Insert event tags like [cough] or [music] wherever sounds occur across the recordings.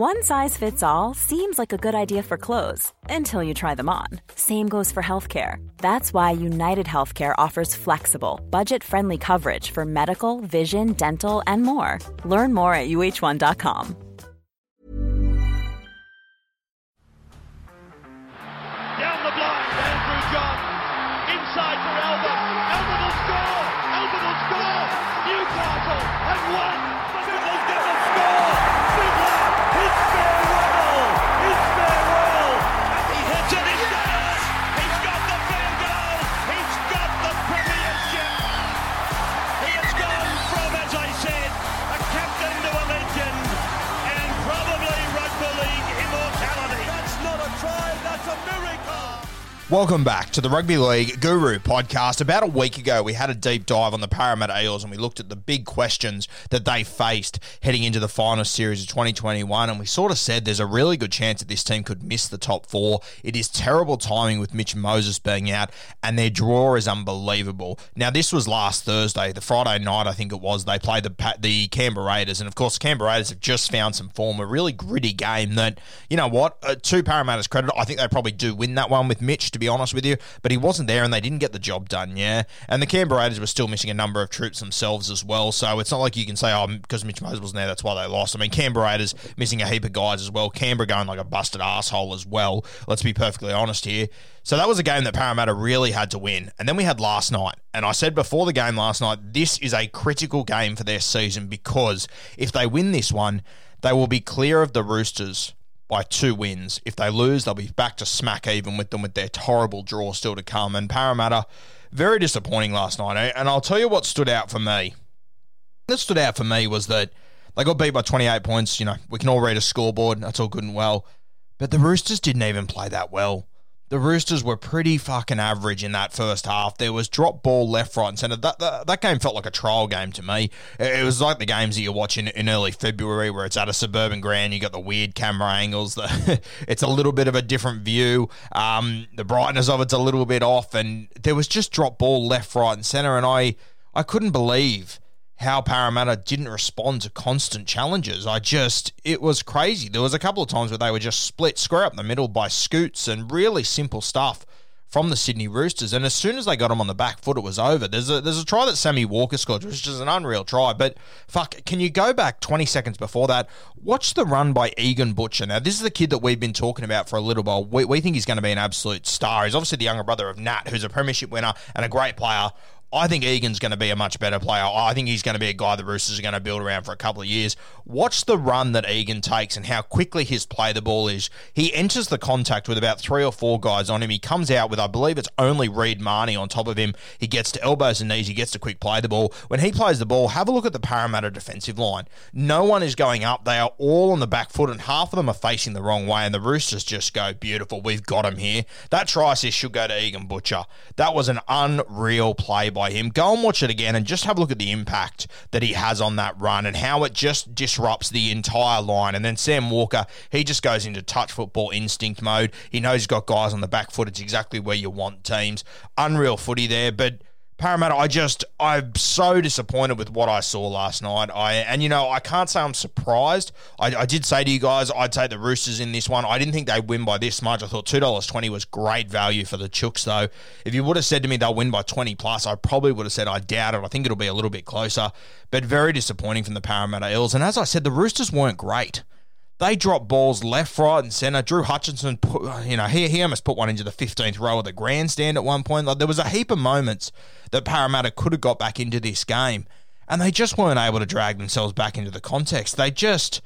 One size fits all seems like a good idea for clothes until you try them on. Same goes for healthcare. That's why United Healthcare offers flexible, budget-friendly coverage for medical, vision, dental, and more. Learn more at uh1.com. Down the blind, Andrew John. Inside for Albert. Albert will score. Albert will score. Newcastle have won. Welcome back to the Rugby League Guru podcast. About a week ago, we had a deep dive on the Parramatta Eels and we looked at the big questions that they faced heading into the final series of 2021. And we sort of said there's a really good chance that this team could miss the top four. It is terrible timing with Mitch Moses being out, and their draw is unbelievable. Now, this was last Thursday, the Friday night, I think it was. They played the the Canberra Raiders, and of course, Canberra Raiders have just found some form. A really gritty game that, you know what, uh, to Parramatta's credit, I think they probably do win that one with Mitch, to be honest with you. But he wasn't there, and they didn't get the job done. Yeah, and the Canberra Raiders were still missing a number of troops themselves as well. So it's not like you can say, oh, because Mitch Moses wasn't there, that's why they lost. I mean, Canberra Raiders missing a heap of guys as well. Canberra going like a busted asshole as well. Let's be perfectly honest here. So that was a game that Parramatta really had to win. And then we had last night. And I said before the game last night, this is a critical game for their season because if they win this one, they will be clear of the Roosters by two wins. If they lose, they'll be back to smack even with them with their horrible draw still to come. And Parramatta, very disappointing last night. eh? And I'll tell you what stood out for me. That stood out for me was that they got beat by 28 points. You know, we can all read a scoreboard. That's all good and well. But the Roosters didn't even play that well. The Roosters were pretty fucking average in that first half. There was drop ball left, right, and centre. That, that, that game felt like a trial game to me. It, it was like the games that you watch in, in early February where it's at a suburban ground. You got the weird camera angles. The, [laughs] it's a little bit of a different view. Um, the brightness of it's a little bit off. And there was just drop ball left, right, and centre. And I, I couldn't believe how Parramatta didn't respond to constant challenges. I just, it was crazy. There was a couple of times where they were just split square up the middle by scoots and really simple stuff from the Sydney Roosters. And as soon as they got them on the back foot, it was over. There's a there's a try that Sammy Walker scored, which is an unreal try. But fuck, can you go back 20 seconds before that? Watch the run by Egan Butcher. Now, this is the kid that we've been talking about for a little while. We, we think he's going to be an absolute star. He's obviously the younger brother of Nat, who's a premiership winner and a great player. I think Egan's going to be a much better player. I think he's going to be a guy the Roosters are going to build around for a couple of years. Watch the run that Egan takes and how quickly his play the ball is. He enters the contact with about three or four guys on him. He comes out with, I believe it's only Reed Mahoney on top of him. He gets to elbows and knees. He gets to quick play the ball. When he plays the ball, have a look at the Parramatta defensive line. No one is going up. They are all on the back foot, and half of them are facing the wrong way. And the Roosters just go, beautiful. We've got him here. That try assist should go to Egan Butcher. That was an unreal play by him. Go and watch it again and just have a look at the impact that he has on that run and how it just disrupts the entire line. And then Sam Walker, he just goes into touch football instinct mode. He knows he's got guys on the back foot. It's exactly where you want teams. Unreal footy there, but. Parramatta, I just I'm so disappointed with what I saw last night. I and you know I can't say I'm surprised. I, I did say to you guys I'd take the Roosters in this one. I didn't think they'd win by this much. I thought two dollars twenty was great value for the Chooks though. If you would have said to me they'll win by twenty plus, I probably would have said I doubt it. I think it'll be a little bit closer, but very disappointing from the Parramatta Eels. And as I said, the Roosters weren't great. They dropped balls left, right, and centre. Drew Hutchison, put, you know, he, he almost put one into the 15th row of the grandstand at one point. Like, there was a heap of moments that Parramatta could have got back into this game, and they just weren't able to drag themselves back into the context. They just.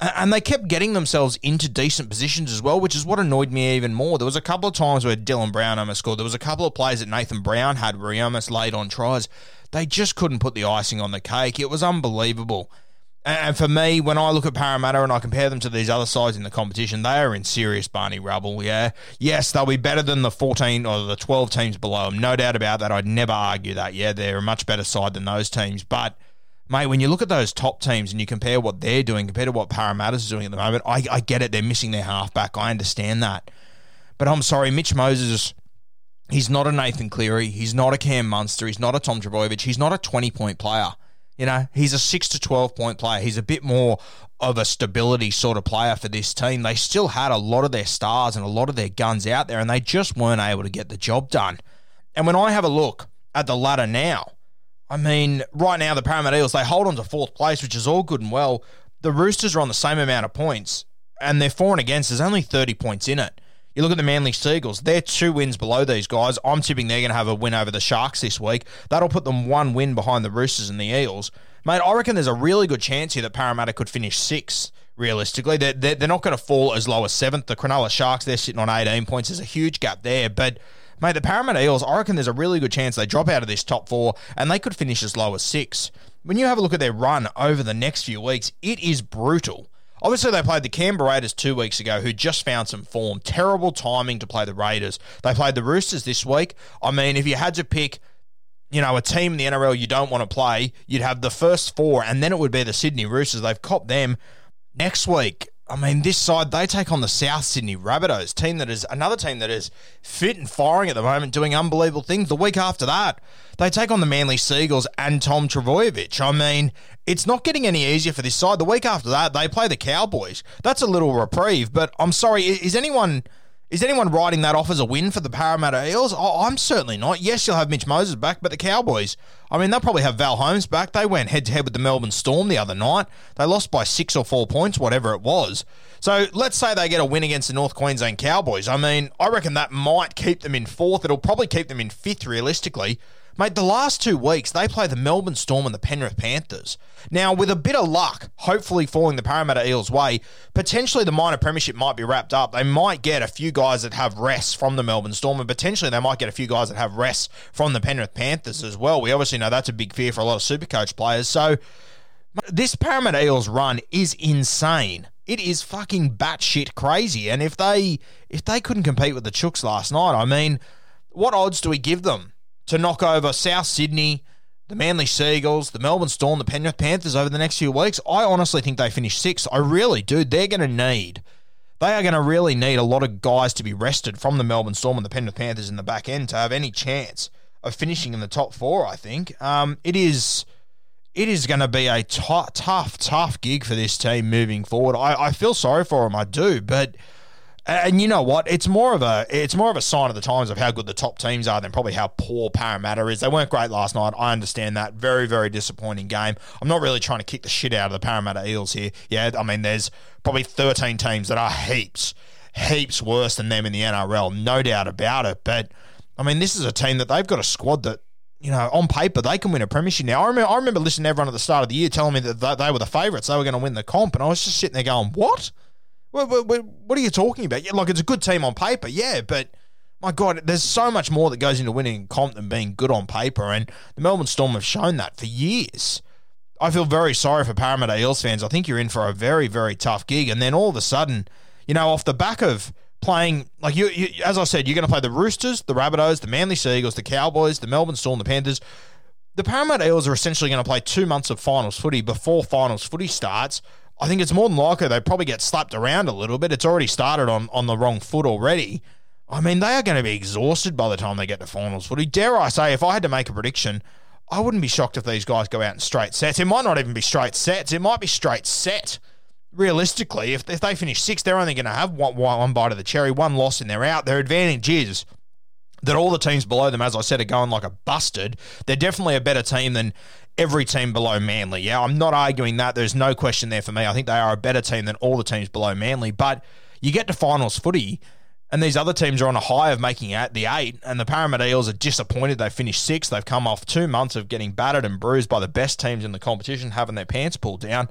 And they kept getting themselves into decent positions as well, which is what annoyed me even more. There was a couple of times where Dylan Brown almost scored. There was a couple of plays that Nathan Brown had where he almost laid on tries. They just couldn't put the icing on the cake. It was unbelievable. And for me, when I look at Parramatta and I compare them to these other sides in the competition, they are in serious Barney rubble. Yeah, yes, they'll be better than the fourteen or the twelve teams below them. No doubt about that. I'd never argue that. Yeah, they're a much better side than those teams. But mate, when you look at those top teams and you compare what they're doing compared to what Parramatta's doing at the moment, I, I get it. They're missing their halfback. I understand that. But I'm sorry, Mitch Moses. He's not a Nathan Cleary. He's not a Cam Munster. He's not a Tom Trbojevic. He's not a 20 point player. You know, he's a six to 12 point player. He's a bit more of a stability sort of player for this team. They still had a lot of their stars and a lot of their guns out there, and they just weren't able to get the job done. And when I have a look at the ladder now, I mean, right now, the Parramatta Eels, they hold on to fourth place, which is all good and well. The Roosters are on the same amount of points, and they're for and against. is only 30 points in it. You look at the Manly Seagulls, they're two wins below these guys. I'm tipping they're going to have a win over the Sharks this week. That'll put them one win behind the Roosters and the Eels. Mate, I reckon there's a really good chance here that Parramatta could finish sixth, realistically. They're, they're, they're not going to fall as low as seventh. The Cronulla Sharks, they're sitting on 18 points. There's a huge gap there. But, mate, the Parramatta Eels, I reckon there's a really good chance they drop out of this top four and they could finish as low as six. When you have a look at their run over the next few weeks, it is brutal. Obviously, they played the Canberra Raiders two weeks ago, who just found some form. Terrible timing to play the Raiders. They played the Roosters this week. I mean, if you had to pick, you know, a team in the NRL you don't want to play, you'd have the first four, and then it would be the Sydney Roosters. They've copped them next week. I mean, this side they take on the South Sydney Rabbitohs, team that is another team that is fit and firing at the moment, doing unbelievable things. The week after that, they take on the Manly Seagulls and Tom Trbojevic. I mean, it's not getting any easier for this side. The week after that, they play the Cowboys. That's a little reprieve, but I'm sorry, is anyone is anyone writing that off as a win for the Parramatta Eels? Oh, I'm certainly not. Yes, you'll have Mitch Moses back, but the Cowboys, I mean, they'll probably have Val Holmes back. They went head to head with the Melbourne Storm the other night. They lost by six or four points, whatever it was. So let's say they get a win against the North Queensland Cowboys. I mean, I reckon that might keep them in fourth. It'll probably keep them in fifth, realistically. Mate, the last two weeks, they play the Melbourne Storm and the Penrith Panthers. Now, with a bit of luck, hopefully falling the Parramatta Eels' way, potentially the minor premiership might be wrapped up. They might get a few guys that have rests from the Melbourne Storm, and potentially they might get a few guys that have rests from the Penrith Panthers as well. We obviously know that's a big fear for a lot of Supercoach players. So, this Parramatta Eels run is insane. It is fucking batshit crazy. And if they if they couldn't compete with the Chooks last night, I mean, what odds do we give them? To knock over South Sydney, the Manly Seagulls, the Melbourne Storm, the Penrith Panthers over the next few weeks. I honestly think they finish sixth. I really do. They're going to need, they are going to really need a lot of guys to be rested from the Melbourne Storm and the Penrith Panthers in the back end to have any chance of finishing in the top four. I think um, it is. It is going to be a t- tough, tough gig for this team moving forward. I, I feel sorry for them, I do, but and you know what? It's more of a it's more of a sign of the times of how good the top teams are than probably how poor Parramatta is. They weren't great last night. I understand that. Very very disappointing game. I'm not really trying to kick the shit out of the Parramatta Eels here. Yeah, I mean there's probably 13 teams that are heaps heaps worse than them in the NRL, no doubt about it. But I mean this is a team that they've got a squad that you know, on paper, they can win a premiership now. I remember, I remember listening to everyone at the start of the year telling me that they were the favourites. They were going to win the comp. And I was just sitting there going, what? What, what, what are you talking about? Yeah, like it's a good team on paper, yeah, but my God, there's so much more that goes into winning comp than being good on paper, and the Melbourne Storm have shown that for years. I feel very sorry for Parramatta Eels fans. I think you're in for a very, very tough gig, and then all of a sudden, you know, off the back of playing like you, you as I said, you're going to play the Roosters, the Rabbitohs, the Manly Seagulls, the Cowboys, the Melbourne Storm, the Panthers. The Parramatta Eels are essentially going to play two months of finals footy before finals footy starts I think it's more than likely they probably get slapped around a little bit. It's already started on, on the wrong foot already. I mean, they are going to be exhausted by the time they get to finals footy. Dare I say, if I had to make a prediction, I wouldn't be shocked if these guys go out in straight sets. It might not even be straight sets. It might be straight set. Realistically, if, if they finish sixth, they're only going to have one, one bite of the cherry, one loss, and they're out. Their advantage is that all the teams below them, as I said, are going like a busted. They're definitely a better team than every team below Manly. Yeah, I'm not arguing that. There's no question there for me. I think they are a better team than all the teams below Manly. But you get to finals footy, and these other teams are on a high of making at the eight, and the Parramatta Eels are disappointed. They finished sixth. They've come off two months of getting battered and bruised by the best teams in the competition, having their pants pulled down.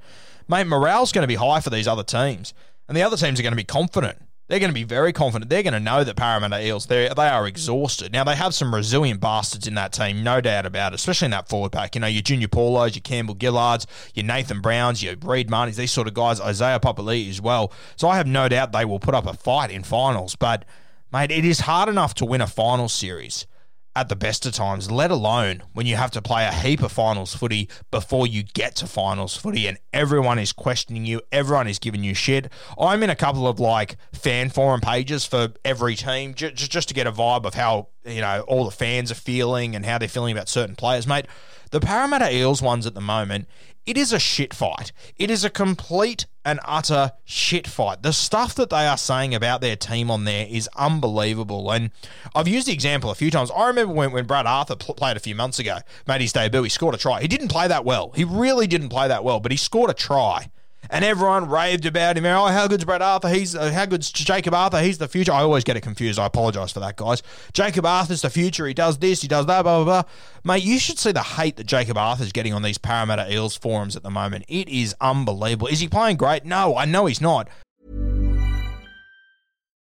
Mate, morale's going to be high for these other teams, and the other teams are going to be confident. They're going to be very confident. They're going to know that Parramatta Eels, they they are exhausted. Now, they have some resilient bastards in that team, no doubt about it, especially in that forward pack. You know, your Junior Paulos, your Campbell Gillards, your Nathan Browns, your Reed Martins, these sort of guys, Isaiah Papali'i as well. So I have no doubt they will put up a fight in finals. But, mate, it is hard enough to win a final series at the best of times, let alone when you have to play a heap of finals footy before you get to finals footy and everyone is questioning you, everyone is giving you shit. I'm in a couple of like fan forum pages for every team just, just to get a vibe of how, you know, all the fans are feeling and how they're feeling about certain players, mate. The Parramatta Eels ones at the moment, it is a shit fight. It is a complete and utter shit fight. The stuff that they are saying about their team on there is unbelievable. And I've used the example a few times. I remember when, when Brad Arthur pl- played a few months ago, made his debut, he scored a try. He didn't play that well. He really didn't play that well, but he scored a try and everyone raved about him. Oh, how good's Brad Arthur? He's uh, how good's Jacob Arthur? He's the future. I always get it confused. I apologise for that, guys. Jacob Arthur's the future. He does this. He does that. Blah blah blah. Mate, you should see the hate that Jacob Arthur's getting on these Parramatta Eels forums at the moment. It is unbelievable. Is he playing great? No, I know he's not.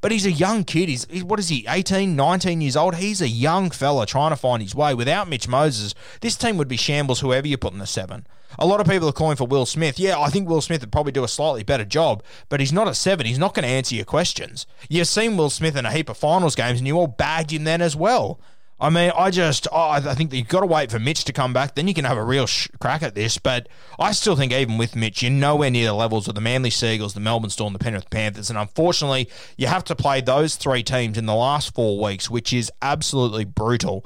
But he's a young kid. He's, he's what is he, 18, 19 years old? He's a young fella trying to find his way. Without Mitch Moses, this team would be shambles whoever you put in the seven. A lot of people are calling for Will Smith. Yeah, I think Will Smith would probably do a slightly better job, but he's not a seven. He's not going to answer your questions. You've seen Will Smith in a heap of finals games, and you all bagged him then as well. I mean, I just, oh, I think you've got to wait for Mitch to come back. Then you can have a real sh- crack at this. But I still think, even with Mitch, you're nowhere near the levels of the Manly Seagulls, the Melbourne Storm, the Penrith Panthers. And unfortunately, you have to play those three teams in the last four weeks, which is absolutely brutal.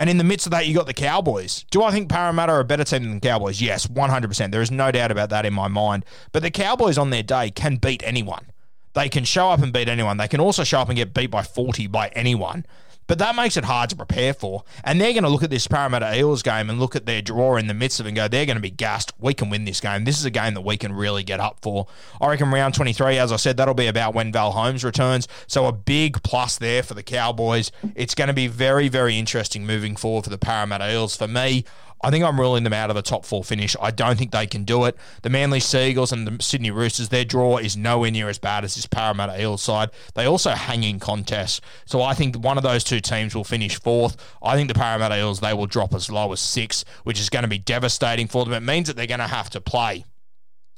And in the midst of that, you got the Cowboys. Do I think Parramatta are a better team than the Cowboys? Yes, 100%. There is no doubt about that in my mind. But the Cowboys on their day can beat anyone. They can show up and beat anyone. They can also show up and get beat by 40 by anyone. But that makes it hard to prepare for. And they're going to look at this Parramatta Eels game and look at their draw in the midst of it and go, they're going to be gassed. We can win this game. This is a game that we can really get up for. I reckon round 23, as I said, that'll be about when Val Holmes returns. So a big plus there for the Cowboys. It's going to be very, very interesting moving forward for the Parramatta Eels. For me, I think I'm ruling them out of the top four finish. I don't think they can do it. The Manly Seagulls and the Sydney Roosters, their draw is nowhere near as bad as this Parramatta Eels side. They also hang in contests. So I think one of those two teams will finish fourth. I think the Parramatta Eels, they will drop as low as six, which is going to be devastating for them. It means that they're going to have to play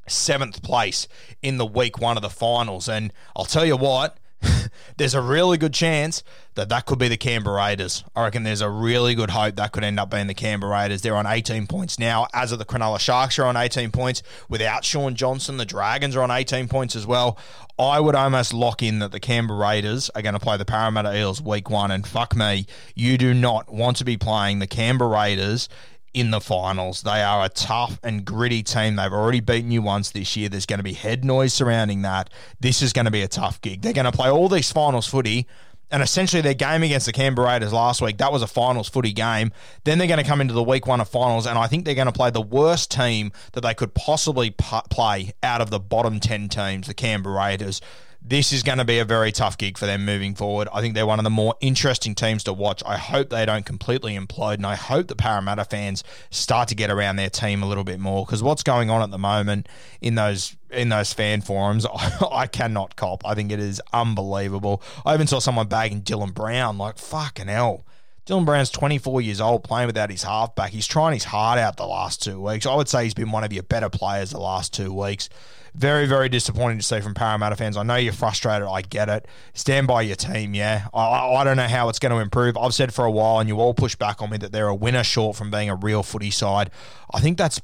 seventh place in the week one of the finals. And I'll tell you what, [laughs] there's a really good chance that that could be the Canberra Raiders. I reckon there's a really good hope that could end up being the Canberra Raiders. They're on 18 points now, as are the Cronulla Sharks are on 18 points. Without Shaun Johnson, the Dragons are on 18 points as well. I would almost lock in that the Canberra Raiders are going to play the Parramatta Eels week one. And fuck me, you do not want to be playing the Canberra Raiders in the finals. They are a tough and gritty team. They've already beaten you once this year. There's going to be head noise surrounding that. This is going to be a tough gig. They're going to play all these finals footy. And essentially, their game against the Canberra Raiders last week, that was a finals footy game. Then they're going to come into the week one of finals, and I think they're going to play the worst team that they could possibly p- play out of the bottom 10 teams, the Canberra Raiders this is going to be a very tough gig for them moving forward. I think they're one of the more interesting teams to watch. I hope they don't completely implode, and I hope the Parramatta fans start to get around their team a little bit more because what's going on at the moment in those in those fan forums, [laughs] I, cannot cop. I think it is unbelievable. I even saw someone bagging Dylan Brown, like fucking hell. Dylan Brown's 24 years old, playing without his halfback. He's trying his heart out the last two weeks. I would say he's been one of your better players the last two weeks. Very, very disappointing to see from Parramatta fans. I know you're frustrated. I get it. Stand by your team, yeah. I, I don't know how it's going to improve. I've said for a while, and you all push back on me, that they're a winner short from being a real footy side. I think that's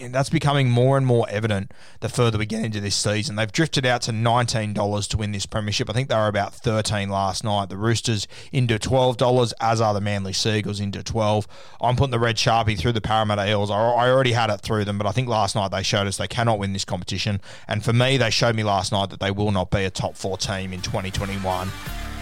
and that's becoming more and more evident the further we get into this season. They've drifted out to $19 to win this premiership. I think they were about 13 last night. The Roosters into $12, as are the Manly Seagulls into 12. I'm putting the Red Sharpie through the Parramatta Eels. I already had it through them, but I think last night they showed us they cannot win this competition. And for me, they showed me last night that they will not be a top four team in 2021.